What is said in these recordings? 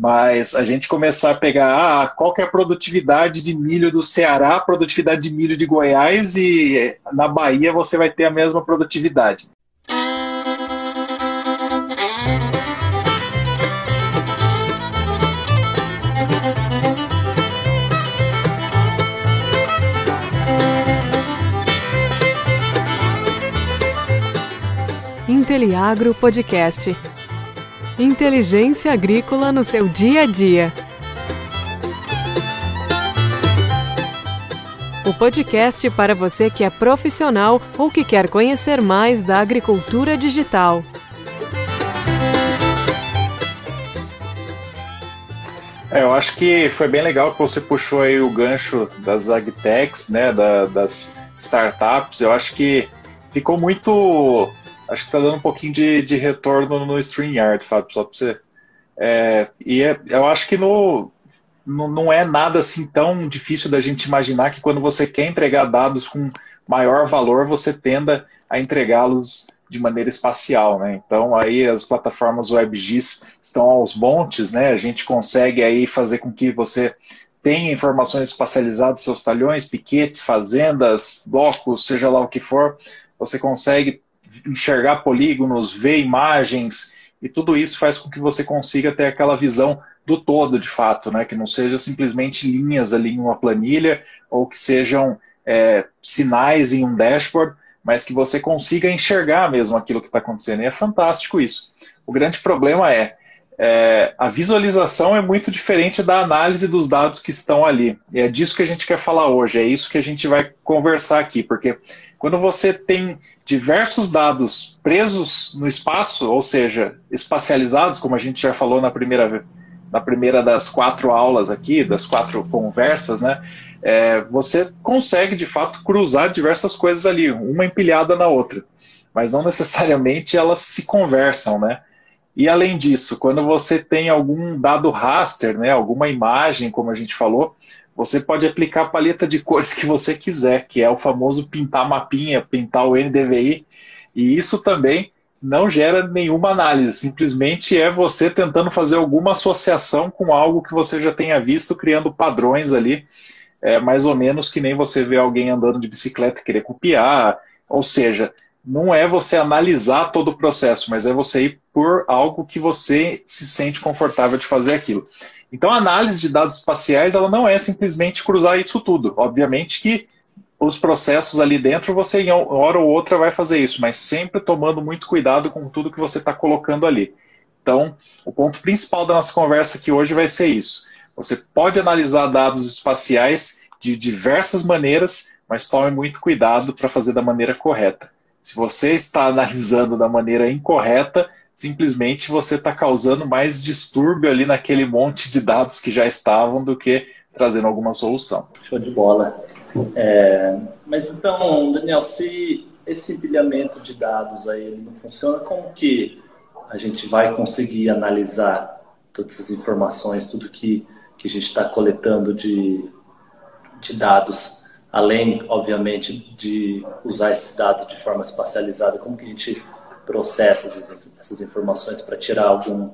Mas a gente começar a pegar ah, qual que é a produtividade de milho do Ceará, produtividade de milho de Goiás e na Bahia você vai ter a mesma produtividade. Inteliagro Podcast. Inteligência agrícola no seu dia a dia. O podcast para você que é profissional ou que quer conhecer mais da agricultura digital. É, eu acho que foi bem legal que você puxou aí o gancho das agtechs, né, da, das startups. Eu acho que ficou muito acho que tá dando um pouquinho de, de retorno no StreamYard, Fábio, só para você. É, e é, eu acho que no, no, não é nada assim tão difícil da gente imaginar que quando você quer entregar dados com maior valor, você tenda a entregá-los de maneira espacial, né? Então aí as plataformas WebGIS estão aos montes, né? A gente consegue aí fazer com que você tenha informações espacializadas seus talhões, piquetes, fazendas, blocos, seja lá o que for. Você consegue enxergar polígonos, ver imagens, e tudo isso faz com que você consiga ter aquela visão do todo, de fato, né? que não seja simplesmente linhas ali em uma planilha, ou que sejam é, sinais em um dashboard, mas que você consiga enxergar mesmo aquilo que está acontecendo. E é fantástico isso. O grande problema é, é, a visualização é muito diferente da análise dos dados que estão ali. E é disso que a gente quer falar hoje, é isso que a gente vai conversar aqui, porque quando você tem diversos dados presos no espaço, ou seja, espacializados, como a gente já falou na primeira, na primeira das quatro aulas aqui, das quatro conversas, né? É, você consegue de fato cruzar diversas coisas ali, uma empilhada na outra, mas não necessariamente elas se conversam, né? E além disso, quando você tem algum dado raster, né, alguma imagem, como a gente falou, você pode aplicar a paleta de cores que você quiser, que é o famoso pintar mapinha, pintar o NDVI, e isso também não gera nenhuma análise, simplesmente é você tentando fazer alguma associação com algo que você já tenha visto, criando padrões ali, é mais ou menos que nem você vê alguém andando de bicicleta e querer copiar, ou seja, não é você analisar todo o processo, mas é você ir por algo que você se sente confortável de fazer aquilo. Então, a análise de dados espaciais ela não é simplesmente cruzar isso tudo. Obviamente que os processos ali dentro, você em hora ou outra vai fazer isso, mas sempre tomando muito cuidado com tudo que você está colocando ali. Então, o ponto principal da nossa conversa aqui hoje vai ser isso. Você pode analisar dados espaciais de diversas maneiras, mas tome muito cuidado para fazer da maneira correta. Se você está analisando da maneira incorreta, simplesmente você está causando mais distúrbio ali naquele monte de dados que já estavam do que trazendo alguma solução. Show de bola. É, mas então, Daniel, se esse empilhamento de dados aí não funciona, como que a gente vai conseguir analisar todas essas informações, tudo que, que a gente está coletando de, de dados, além, obviamente, de usar esses dados de forma espacializada, como que a gente processa essas, essas informações para tirar algum,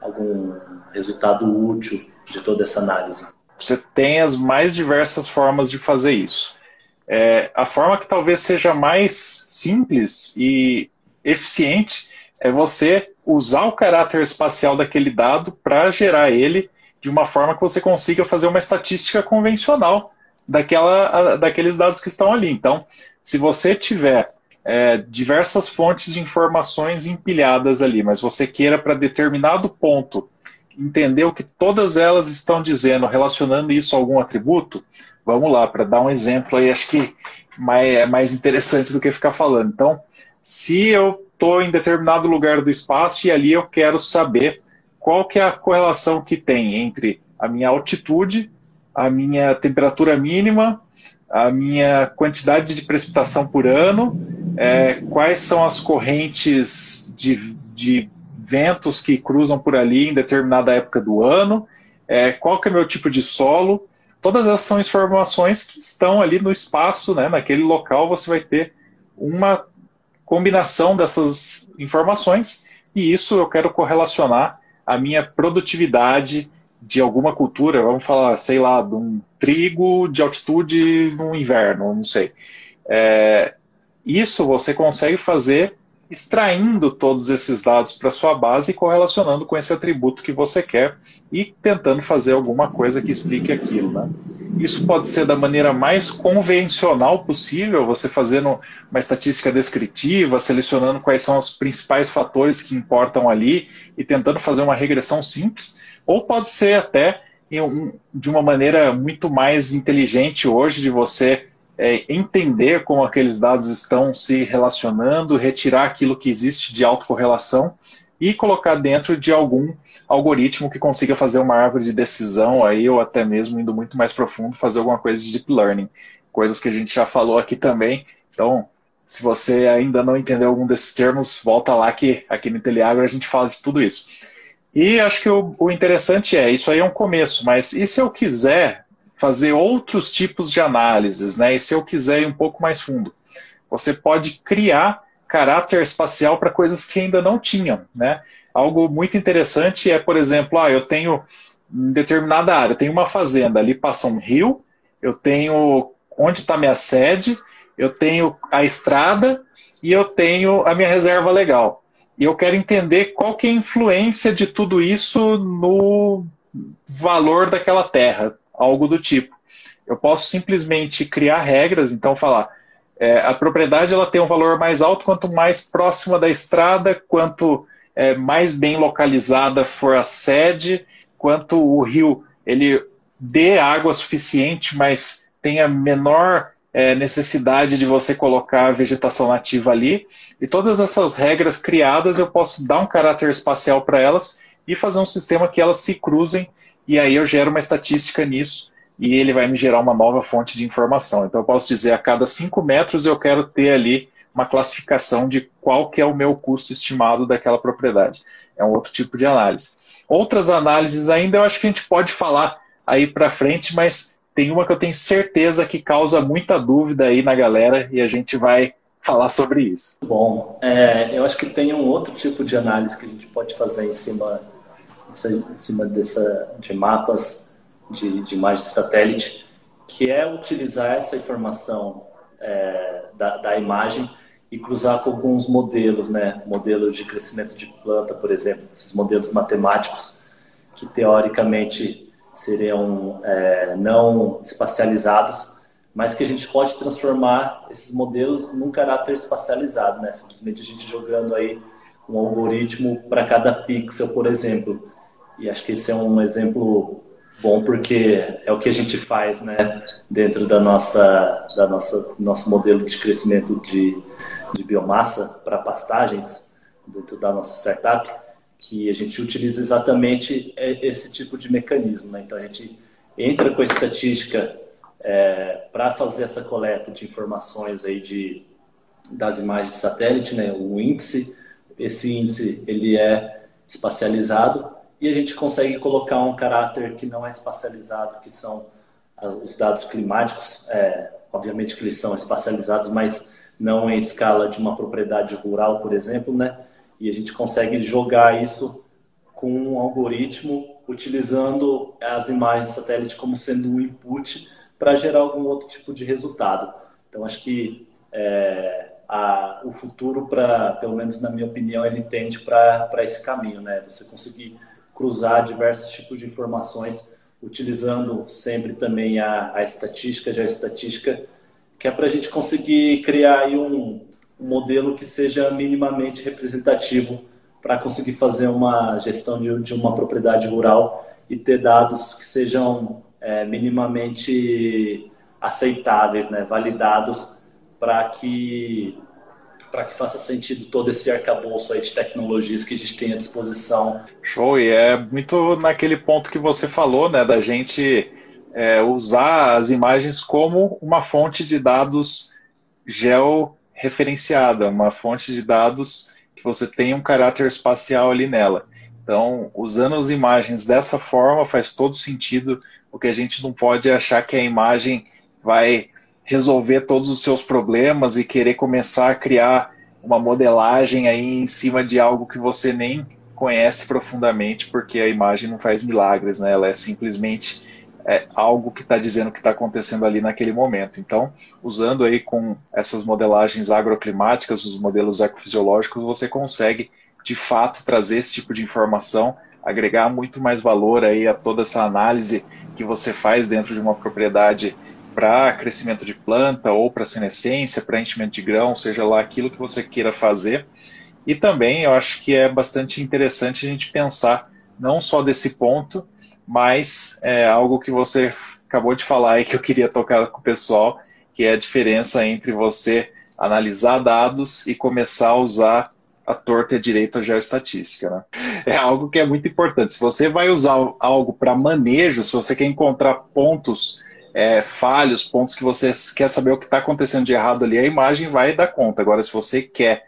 algum resultado útil de toda essa análise? Você tem as mais diversas formas de fazer isso. É, a forma que talvez seja mais simples e eficiente é você usar o caráter espacial daquele dado para gerar ele de uma forma que você consiga fazer uma estatística convencional daquela, daqueles dados que estão ali. Então, se você tiver é, diversas fontes de informações empilhadas ali, mas você queira para determinado ponto entender o que todas elas estão dizendo, relacionando isso a algum atributo, vamos lá, para dar um exemplo aí, acho que mais, é mais interessante do que ficar falando. Então, se eu estou em determinado lugar do espaço e ali eu quero saber qual que é a correlação que tem entre a minha altitude, a minha temperatura mínima, a minha quantidade de precipitação por ano é, quais são as correntes de, de, ventos que cruzam por ali em determinada época do ano, é, qual que é meu tipo de solo. Todas essas são informações que estão ali no espaço, né, naquele local você vai ter uma combinação dessas informações e isso eu quero correlacionar a minha produtividade de alguma cultura, vamos falar, sei lá, de um trigo de altitude no inverno, não sei. É, isso você consegue fazer extraindo todos esses dados para sua base e correlacionando com esse atributo que você quer e tentando fazer alguma coisa que explique aquilo. Né? Isso pode ser da maneira mais convencional possível, você fazendo uma estatística descritiva, selecionando quais são os principais fatores que importam ali e tentando fazer uma regressão simples, ou pode ser até de uma maneira muito mais inteligente hoje de você é, entender como aqueles dados estão se relacionando, retirar aquilo que existe de autocorrelação e colocar dentro de algum algoritmo que consiga fazer uma árvore de decisão aí, ou até mesmo indo muito mais profundo, fazer alguma coisa de deep learning. Coisas que a gente já falou aqui também. Então, se você ainda não entendeu algum desses termos, volta lá que aqui no Inteliagro a gente fala de tudo isso. E acho que o, o interessante é, isso aí é um começo, mas e se eu quiser fazer outros tipos de análises, né? E se eu quiser ir um pouco mais fundo, você pode criar caráter espacial para coisas que ainda não tinham, né? Algo muito interessante é, por exemplo, ah, eu tenho em determinada área, eu tenho uma fazenda, ali passa um rio, eu tenho onde está minha sede, eu tenho a estrada e eu tenho a minha reserva legal. E eu quero entender qual que é a influência de tudo isso no valor daquela terra algo do tipo. Eu posso simplesmente criar regras, então falar, é, a propriedade ela tem um valor mais alto quanto mais próxima da estrada, quanto é, mais bem localizada for a sede, quanto o rio ele dê água suficiente, mas tenha menor é, necessidade de você colocar vegetação nativa ali. E todas essas regras criadas eu posso dar um caráter espacial para elas e fazer um sistema que elas se cruzem e aí eu gero uma estatística nisso e ele vai me gerar uma nova fonte de informação. Então eu posso dizer a cada 5 metros eu quero ter ali uma classificação de qual que é o meu custo estimado daquela propriedade. É um outro tipo de análise. Outras análises ainda eu acho que a gente pode falar aí para frente, mas tem uma que eu tenho certeza que causa muita dúvida aí na galera e a gente vai falar sobre isso. Bom, é, eu acho que tem um outro tipo de análise que a gente pode fazer em cima em cima dessa, de mapas de, de imagem de satélite, que é utilizar essa informação é, da, da imagem e cruzar com alguns modelos, né? Modelos de crescimento de planta, por exemplo, esses modelos matemáticos que teoricamente seriam é, não espacializados, mas que a gente pode transformar esses modelos num caráter espacializado, né? Simplesmente a gente jogando aí um algoritmo para cada pixel, por exemplo. E acho que esse é um exemplo bom porque é o que a gente faz, né, dentro da nossa, da nossa nosso modelo de crescimento de, de biomassa para pastagens dentro da nossa startup, que a gente utiliza exatamente esse tipo de mecanismo. Né? Então a gente entra com a estatística é, para fazer essa coleta de informações aí de das imagens de satélite, né, o índice. Esse índice ele é espacializado e a gente consegue colocar um caráter que não é espacializado, que são os dados climáticos. É, obviamente que eles são espacializados, mas não em escala de uma propriedade rural, por exemplo, né? E a gente consegue jogar isso com um algoritmo utilizando as imagens satélite como sendo um input para gerar algum outro tipo de resultado. Então, acho que é, a, o futuro, para, pelo menos na minha opinião, ele tende para esse caminho, né? Você conseguir cruzar diversos tipos de informações, utilizando sempre também a, a estatística, já a estatística, que é para a gente conseguir criar um, um modelo que seja minimamente representativo para conseguir fazer uma gestão de, de, uma propriedade rural e ter dados que sejam é, minimamente aceitáveis, né, validados para que para que faça sentido todo esse arcabouço aí de tecnologias que a gente tem à disposição. Show, e é muito naquele ponto que você falou, né, da gente é, usar as imagens como uma fonte de dados georreferenciada, uma fonte de dados que você tem um caráter espacial ali nela. Então, usando as imagens dessa forma faz todo sentido, porque a gente não pode achar que a imagem vai resolver todos os seus problemas e querer começar a criar uma modelagem aí em cima de algo que você nem conhece profundamente, porque a imagem não faz milagres, né? Ela é simplesmente é, algo que está dizendo o que está acontecendo ali naquele momento. Então, usando aí com essas modelagens agroclimáticas, os modelos ecofisiológicos, você consegue de fato trazer esse tipo de informação, agregar muito mais valor aí a toda essa análise que você faz dentro de uma propriedade para crescimento de planta ou para senescência, para enchimento de grão, seja lá aquilo que você queira fazer. E também eu acho que é bastante interessante a gente pensar não só desse ponto, mas é algo que você acabou de falar e que eu queria tocar com o pessoal, que é a diferença entre você analisar dados e começar a usar a torta e a direita geoestatística. Né? É algo que é muito importante. Se você vai usar algo para manejo, se você quer encontrar pontos é, falhos, pontos que você quer saber o que está acontecendo de errado ali, a imagem vai dar conta. Agora, se você quer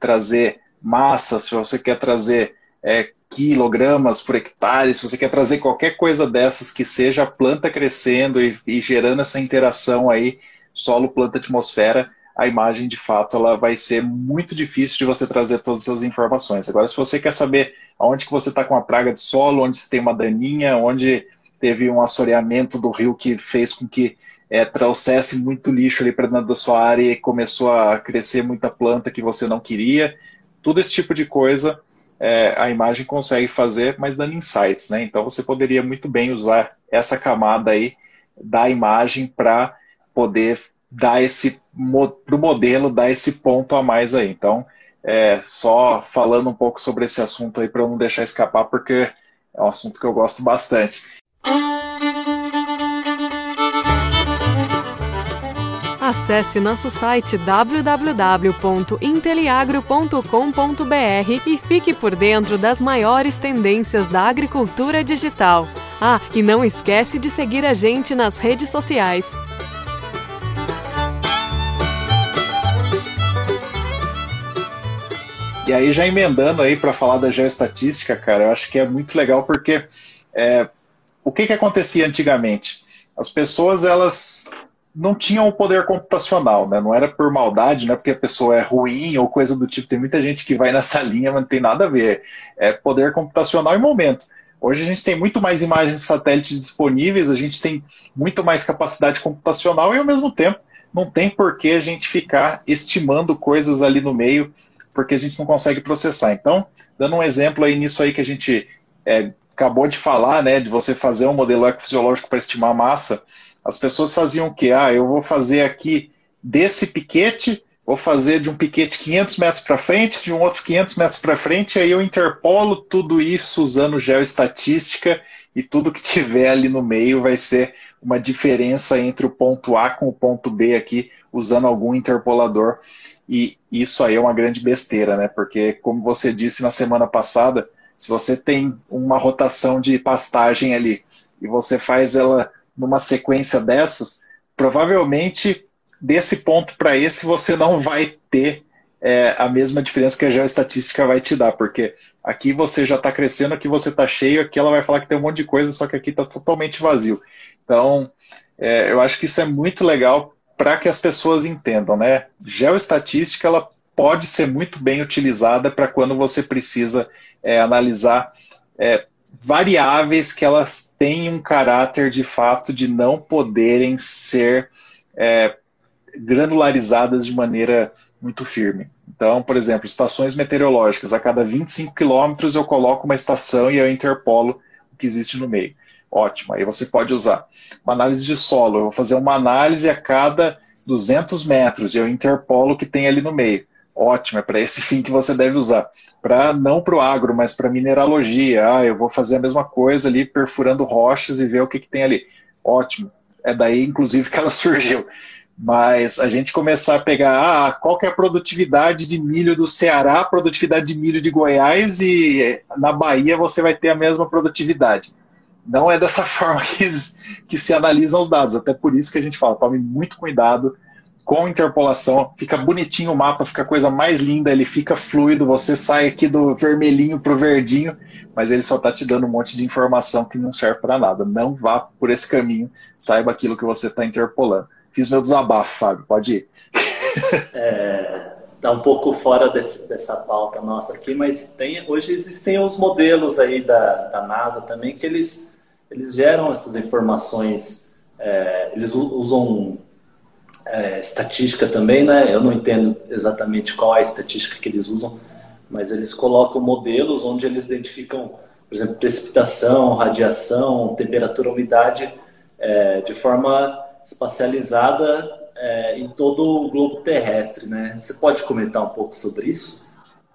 trazer massa, se você quer trazer é, quilogramas por hectare, se você quer trazer qualquer coisa dessas que seja a planta crescendo e, e gerando essa interação aí, solo, planta, atmosfera, a imagem de fato ela vai ser muito difícil de você trazer todas essas informações. Agora, se você quer saber onde que você está com a praga de solo, onde você tem uma daninha, onde teve um assoreamento do rio que fez com que é, trouxesse muito lixo ali para dentro da sua área e começou a crescer muita planta que você não queria. Tudo esse tipo de coisa é, a imagem consegue fazer, mas dando insights, né? Então você poderia muito bem usar essa camada aí da imagem para poder dar esse para o modelo dar esse ponto a mais aí. Então, é, só falando um pouco sobre esse assunto aí para eu não deixar escapar, porque é um assunto que eu gosto bastante. Acesse nosso site www.inteliagro.com.br e fique por dentro das maiores tendências da agricultura digital. Ah, e não esquece de seguir a gente nas redes sociais. E aí, já emendando aí para falar da geoestatística, cara, eu acho que é muito legal porque é, o que, que acontecia antigamente? As pessoas, elas não tinham o poder computacional, né? Não era por maldade, não é porque a pessoa é ruim ou coisa do tipo. Tem muita gente que vai nessa linha, mas não tem nada a ver. É poder computacional e momento. Hoje a gente tem muito mais imagens satélites disponíveis, a gente tem muito mais capacidade computacional e ao mesmo tempo não tem por que a gente ficar estimando coisas ali no meio porque a gente não consegue processar. Então, dando um exemplo aí nisso aí que a gente é, acabou de falar, né, de você fazer um modelo ecofisiológico para estimar massa, as pessoas faziam o quê? Ah, eu vou fazer aqui desse piquete, vou fazer de um piquete 500 metros para frente, de um outro 500 metros para frente, aí eu interpolo tudo isso usando geoestatística e tudo que tiver ali no meio vai ser uma diferença entre o ponto A com o ponto B aqui, usando algum interpolador. E isso aí é uma grande besteira, né? Porque, como você disse na semana passada, se você tem uma rotação de pastagem ali e você faz ela numa sequência dessas, provavelmente desse ponto para esse você não vai ter é, a mesma diferença que a geoestatística vai te dar, porque aqui você já está crescendo, aqui você está cheio, aqui ela vai falar que tem um monte de coisa, só que aqui está totalmente vazio. Então, é, eu acho que isso é muito legal para que as pessoas entendam, né? Geoestatística ela pode ser muito bem utilizada para quando você precisa é, analisar é, variáveis que elas têm um caráter de fato de não poderem ser é, granularizadas de maneira muito firme. Então, por exemplo, estações meteorológicas, a cada 25 quilômetros eu coloco uma estação e eu interpolo o que existe no meio. Ótimo, aí você pode usar. Uma análise de solo, eu vou fazer uma análise a cada 200 metros e eu interpolo o que tem ali no meio. Ótimo, é para esse fim que você deve usar. Para não para o agro, mas para mineralogia. Ah, eu vou fazer a mesma coisa ali, perfurando rochas e ver o que, que tem ali. Ótimo. É daí, inclusive, que ela surgiu. Mas a gente começar a pegar ah, qual que é a produtividade de milho do Ceará, produtividade de milho de Goiás e na Bahia você vai ter a mesma produtividade. Não é dessa forma que, que se analisam os dados. Até por isso que a gente fala, tome muito cuidado com interpolação, fica bonitinho o mapa, fica a coisa mais linda, ele fica fluido, você sai aqui do vermelhinho para o verdinho, mas ele só está te dando um monte de informação que não serve para nada. Não vá por esse caminho, saiba aquilo que você está interpolando. Fiz meu desabafo, Fábio, pode ir. É, tá um pouco fora desse, dessa pauta nossa aqui, mas tem, hoje existem os modelos aí da, da NASA também que eles, eles geram essas informações, é, eles usam é, estatística também, né? Eu não entendo exatamente qual é a estatística que eles usam, mas eles colocam modelos onde eles identificam, por exemplo, precipitação, radiação, temperatura, umidade, é, de forma espacializada é, em todo o globo terrestre, né? Você pode comentar um pouco sobre isso?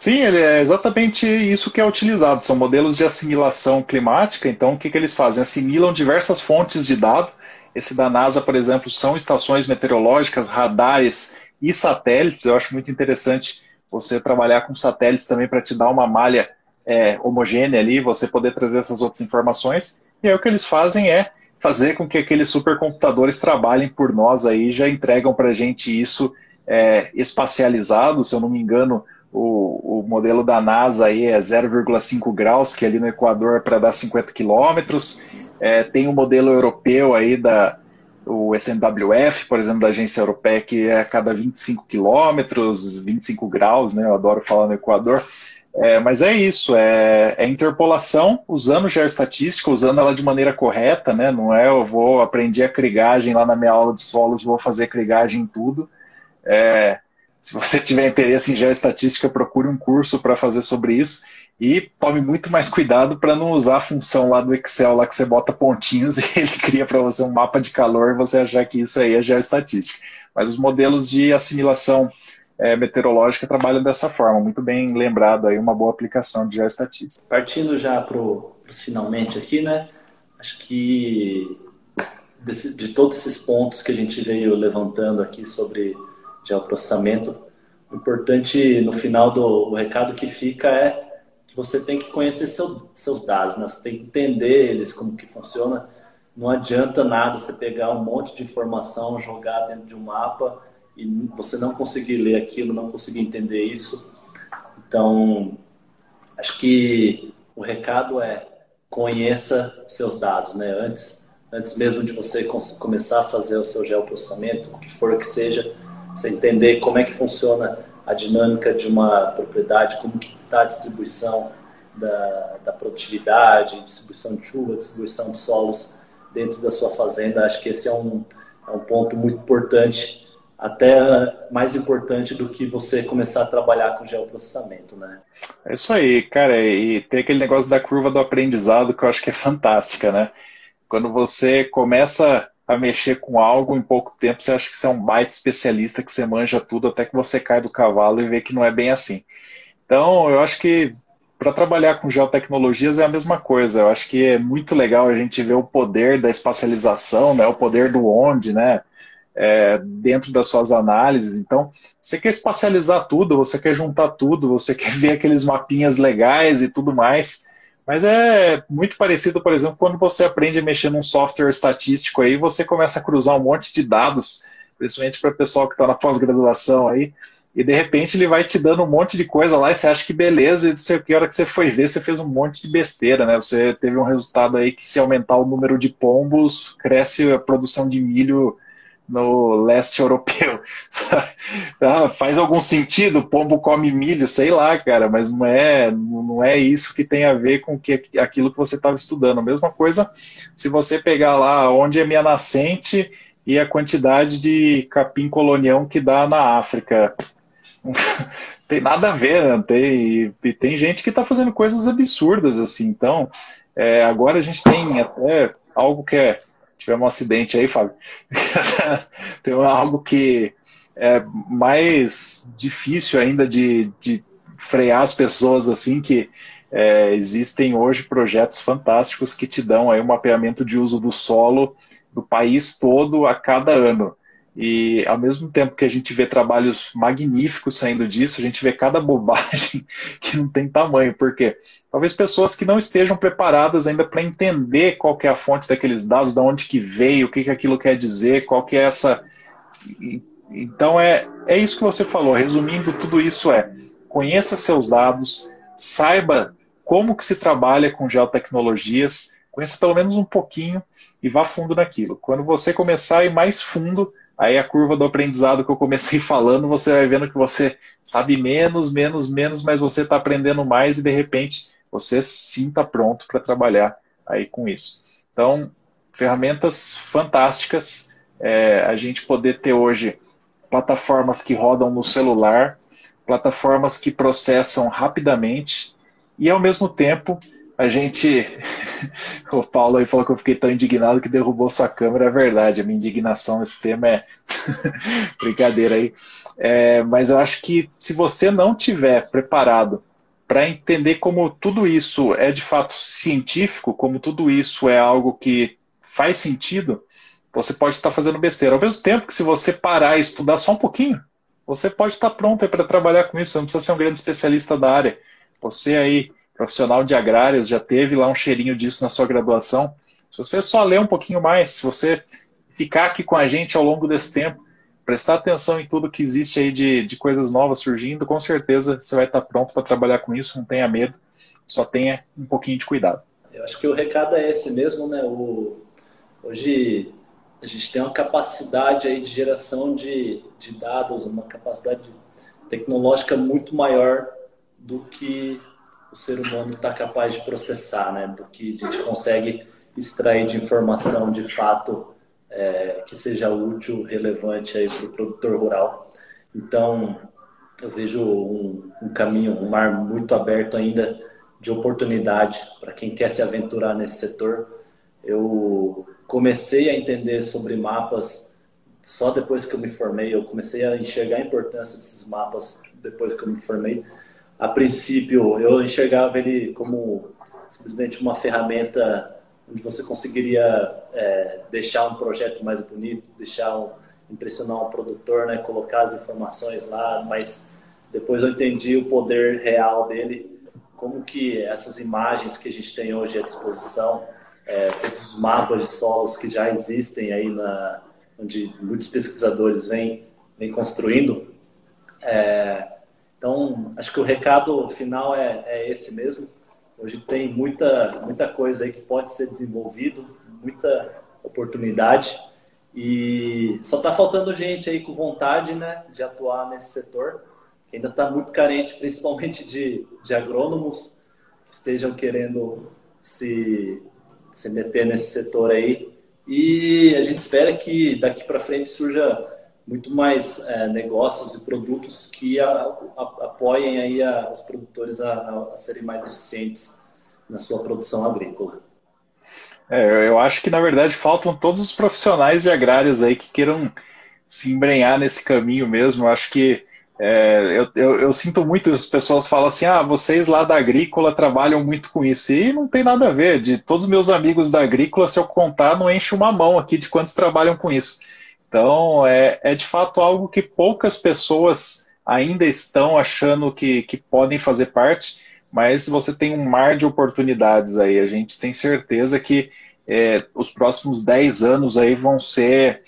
Sim, ele é exatamente isso que é utilizado. São modelos de assimilação climática. Então, o que, que eles fazem? Assimilam diversas fontes de dados. Esse da NASA, por exemplo, são estações meteorológicas, radares e satélites. Eu acho muito interessante você trabalhar com satélites também para te dar uma malha é, homogênea ali, você poder trazer essas outras informações. E aí o que eles fazem é fazer com que aqueles supercomputadores trabalhem por nós aí, já entregam para a gente isso é, espacializado, se eu não me engano, o, o modelo da NASA aí é 0,5 graus, que ali no Equador é para dar 50 quilômetros. É, tem o um modelo europeu aí da o SNWF, por exemplo, da agência europeia, que é a cada 25 quilômetros, 25 graus, né? Eu adoro falar no Equador. É, mas é isso, é, é, interpolação usando geoestatística, usando ela de maneira correta, né? Não é eu vou aprender a crigagem lá na minha aula de solos, vou fazer crigagem em tudo. É, se você tiver interesse em geoestatística, procure um curso para fazer sobre isso e tome muito mais cuidado para não usar a função lá do Excel lá que você bota pontinhos e ele cria para você um mapa de calor e você achar que isso aí é geoestatística. Mas os modelos de assimilação é, meteorológica trabalham dessa forma. Muito bem lembrado aí, uma boa aplicação de geoestatística. Partindo já para os finalmente aqui, né? Acho que desse, de todos esses pontos que a gente veio levantando aqui sobre geoprocessamento, o importante no final do recado que fica é que você tem que conhecer seu, seus dados, né? Você tem que entender eles, como que funciona. Não adianta nada você pegar um monte de informação, jogar dentro de um mapa e você não conseguir ler aquilo, não conseguir entender isso. Então, acho que o recado é conheça seus dados, né? Antes, antes mesmo de você começar a fazer o seu geoprocessamento, o que for que seja, você entender como é que funciona a dinâmica de uma propriedade, como que está a distribuição da, da produtividade, distribuição de chuva, distribuição de solos dentro da sua fazenda. Acho que esse é um, é um ponto muito importante até mais importante do que você começar a trabalhar com geoprocessamento, né? É isso aí, cara. E tem aquele negócio da curva do aprendizado que eu acho que é fantástica, né? Quando você começa a mexer com algo em pouco tempo, você acha que você é um baita especialista, que você manja tudo, até que você cai do cavalo e vê que não é bem assim. Então, eu acho que para trabalhar com geotecnologias é a mesma coisa. Eu acho que é muito legal a gente ver o poder da espacialização, né? O poder do onde, né? é, dentro das suas análises. Então, você quer espacializar tudo, você quer juntar tudo, você quer ver aqueles mapinhas legais e tudo mais. Mas é muito parecido, por exemplo, quando você aprende a mexer num software estatístico aí, você começa a cruzar um monte de dados, principalmente para o pessoal que está na pós-graduação aí, e de repente ele vai te dando um monte de coisa lá e você acha que beleza, e não sei o que, a hora que você foi ver, você fez um monte de besteira, né? Você teve um resultado aí que se aumentar o número de pombos, cresce a produção de milho no leste europeu. ah, faz algum sentido, pombo come milho, sei lá, cara, mas não é, não é isso que tem a ver com que, aquilo que você estava estudando. A mesma coisa se você pegar lá onde é minha nascente e a quantidade de capim colonião que dá na África. tem nada a ver, né? tem, e tem gente que está fazendo coisas absurdas assim. Então, é, agora a gente tem até algo que é tivemos um acidente aí, Fábio. Tem algo que é mais difícil ainda de, de frear as pessoas assim, que é, existem hoje projetos fantásticos que te dão aí um mapeamento de uso do solo do país todo a cada ano. E ao mesmo tempo que a gente vê trabalhos magníficos saindo disso, a gente vê cada bobagem que não tem tamanho. Por quê? Talvez pessoas que não estejam preparadas ainda para entender qual é a fonte daqueles dados, de onde que veio, o que, que aquilo quer dizer, qual que é essa. Então é, é isso que você falou. Resumindo, tudo isso é conheça seus dados, saiba como que se trabalha com geotecnologias, conheça pelo menos um pouquinho e vá fundo naquilo. Quando você começar a ir mais fundo, aí a curva do aprendizado que eu comecei falando, você vai vendo que você sabe menos, menos, menos, mas você está aprendendo mais e de repente você sim está pronto para trabalhar aí com isso. Então, ferramentas fantásticas, é, a gente poder ter hoje plataformas que rodam no celular, plataformas que processam rapidamente e ao mesmo tempo a gente. o Paulo aí falou que eu fiquei tão indignado que derrubou sua câmera. É verdade, a minha indignação nesse tema é. Brincadeira aí. É, mas eu acho que se você não tiver preparado para entender como tudo isso é de fato científico, como tudo isso é algo que faz sentido, você pode estar fazendo besteira. Ao mesmo tempo que se você parar e estudar só um pouquinho, você pode estar pronto para trabalhar com isso. Você não precisa ser um grande especialista da área. Você aí profissional de agrárias, já teve lá um cheirinho disso na sua graduação. Se você só ler um pouquinho mais, se você ficar aqui com a gente ao longo desse tempo, prestar atenção em tudo que existe aí de, de coisas novas surgindo, com certeza você vai estar pronto para trabalhar com isso, não tenha medo, só tenha um pouquinho de cuidado. Eu acho que o recado é esse mesmo, né? O, hoje a gente tem uma capacidade aí de geração de, de dados, uma capacidade tecnológica muito maior do que o ser humano está capaz de processar, né? Do que a gente consegue extrair de informação de fato é, que seja útil, relevante aí para o produtor rural. Então, eu vejo um, um, caminho, um mar muito aberto ainda de oportunidade para quem quer se aventurar nesse setor. Eu comecei a entender sobre mapas só depois que eu me formei. Eu comecei a enxergar a importância desses mapas depois que eu me formei a princípio, eu enxergava ele como simplesmente uma ferramenta onde você conseguiria é, deixar um projeto mais bonito, deixar um, impressionar um produtor, né, colocar as informações lá, mas depois eu entendi o poder real dele, como que essas imagens que a gente tem hoje à disposição, é, todos os mapas de solos que já existem aí na onde muitos pesquisadores vêm, vêm construindo, é, então, acho que o recado final é, é esse mesmo. Hoje tem muita, muita coisa aí que pode ser desenvolvido, muita oportunidade e só está faltando gente aí com vontade né, de atuar nesse setor, que ainda está muito carente, principalmente de, de agrônomos que estejam querendo se, se meter nesse setor aí. E a gente espera que daqui para frente surja muito mais é, negócios e produtos que a, a, apoiem aí a, os produtores a, serem mais eficientes na sua produção agrícola. É, eu acho que na verdade faltam todos os profissionais de agrárias aí que queiram se embrenhar nesse caminho mesmo. Eu acho que é, eu, eu, eu, sinto muito as pessoas falam assim: ah, vocês lá da agrícola trabalham muito com isso. E não tem nada a ver. De todos os meus amigos da agrícola, se eu contar, não enche uma mão aqui de quantos trabalham com isso. Então, é, é de fato algo que poucas pessoas ainda estão achando que, que podem fazer parte, mas você tem um mar de oportunidades aí. A gente tem certeza que é, os próximos 10 anos aí vão ser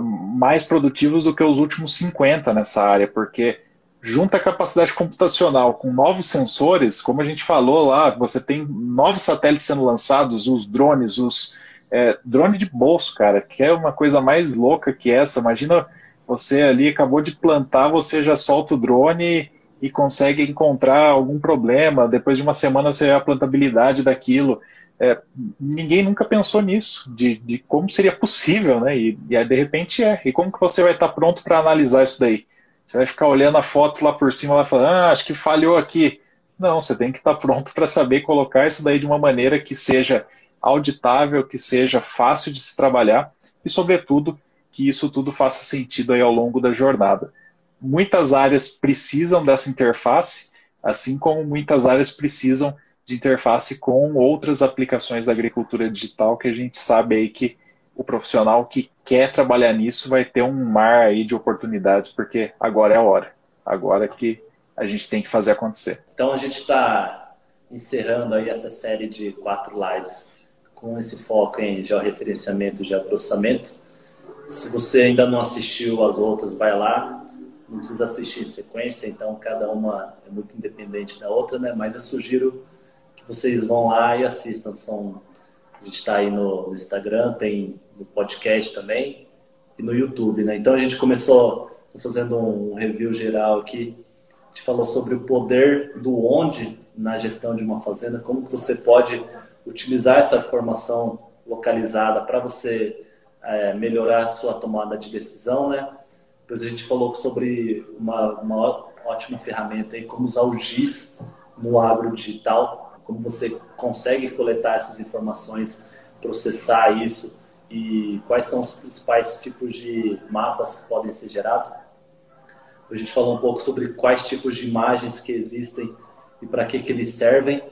mais produtivos do que os últimos 50 nessa área, porque junta a capacidade computacional com novos sensores, como a gente falou lá, você tem novos satélites sendo lançados, os drones, os é, drone de bolso, cara, que é uma coisa mais louca que essa. Imagina você ali acabou de plantar, você já solta o drone e consegue encontrar algum problema. Depois de uma semana você vê a plantabilidade daquilo. É, ninguém nunca pensou nisso, de, de, como seria possível, né? E, e de repente é. E como que você vai estar pronto para analisar isso daí? Você vai ficar olhando a foto lá por cima, lá falando, ah, acho que falhou aqui. Não, você tem que estar pronto para saber colocar isso daí de uma maneira que seja auditável, que seja fácil de se trabalhar e, sobretudo, que isso tudo faça sentido aí ao longo da jornada. Muitas áreas precisam dessa interface, assim como muitas áreas precisam de interface com outras aplicações da agricultura digital que a gente sabe aí que o profissional que quer trabalhar nisso vai ter um mar aí de oportunidades, porque agora é a hora. Agora que a gente tem que fazer acontecer. Então a gente está encerrando aí essa série de quatro lives com esse foco em georreferenciamento e geoprocessamento. Se você ainda não assistiu as outras, vai lá. Não precisa assistir em sequência, então cada uma é muito independente da outra, né? Mas eu sugiro que vocês vão lá e assistam. São, a gente está aí no Instagram, tem no podcast também. e no YouTube, né? Então a gente começou fazendo um review geral aqui. A gente falou sobre o poder do onde na gestão de uma fazenda, como você pode utilizar essa informação localizada para você é, melhorar a sua tomada de decisão, né? Depois a gente falou sobre uma, uma ótima ferramenta aí, como usar o GIS no agro digital, como você consegue coletar essas informações, processar isso e quais são os principais tipos de mapas que podem ser gerados. A gente falou um pouco sobre quais tipos de imagens que existem e para que, que eles servem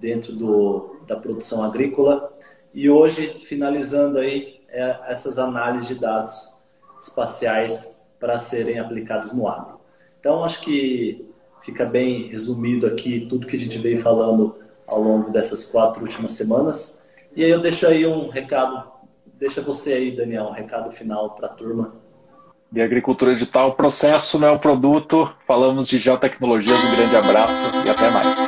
dentro do, da produção agrícola. E hoje, finalizando aí, é essas análises de dados espaciais para serem aplicados no agro. Então, acho que fica bem resumido aqui tudo que a gente veio falando ao longo dessas quatro últimas semanas. E aí eu deixo aí um recado, deixa você aí, Daniel, um recado final para a turma. De agricultura digital, processo não é o produto. Falamos de geotecnologias, um grande abraço e até mais.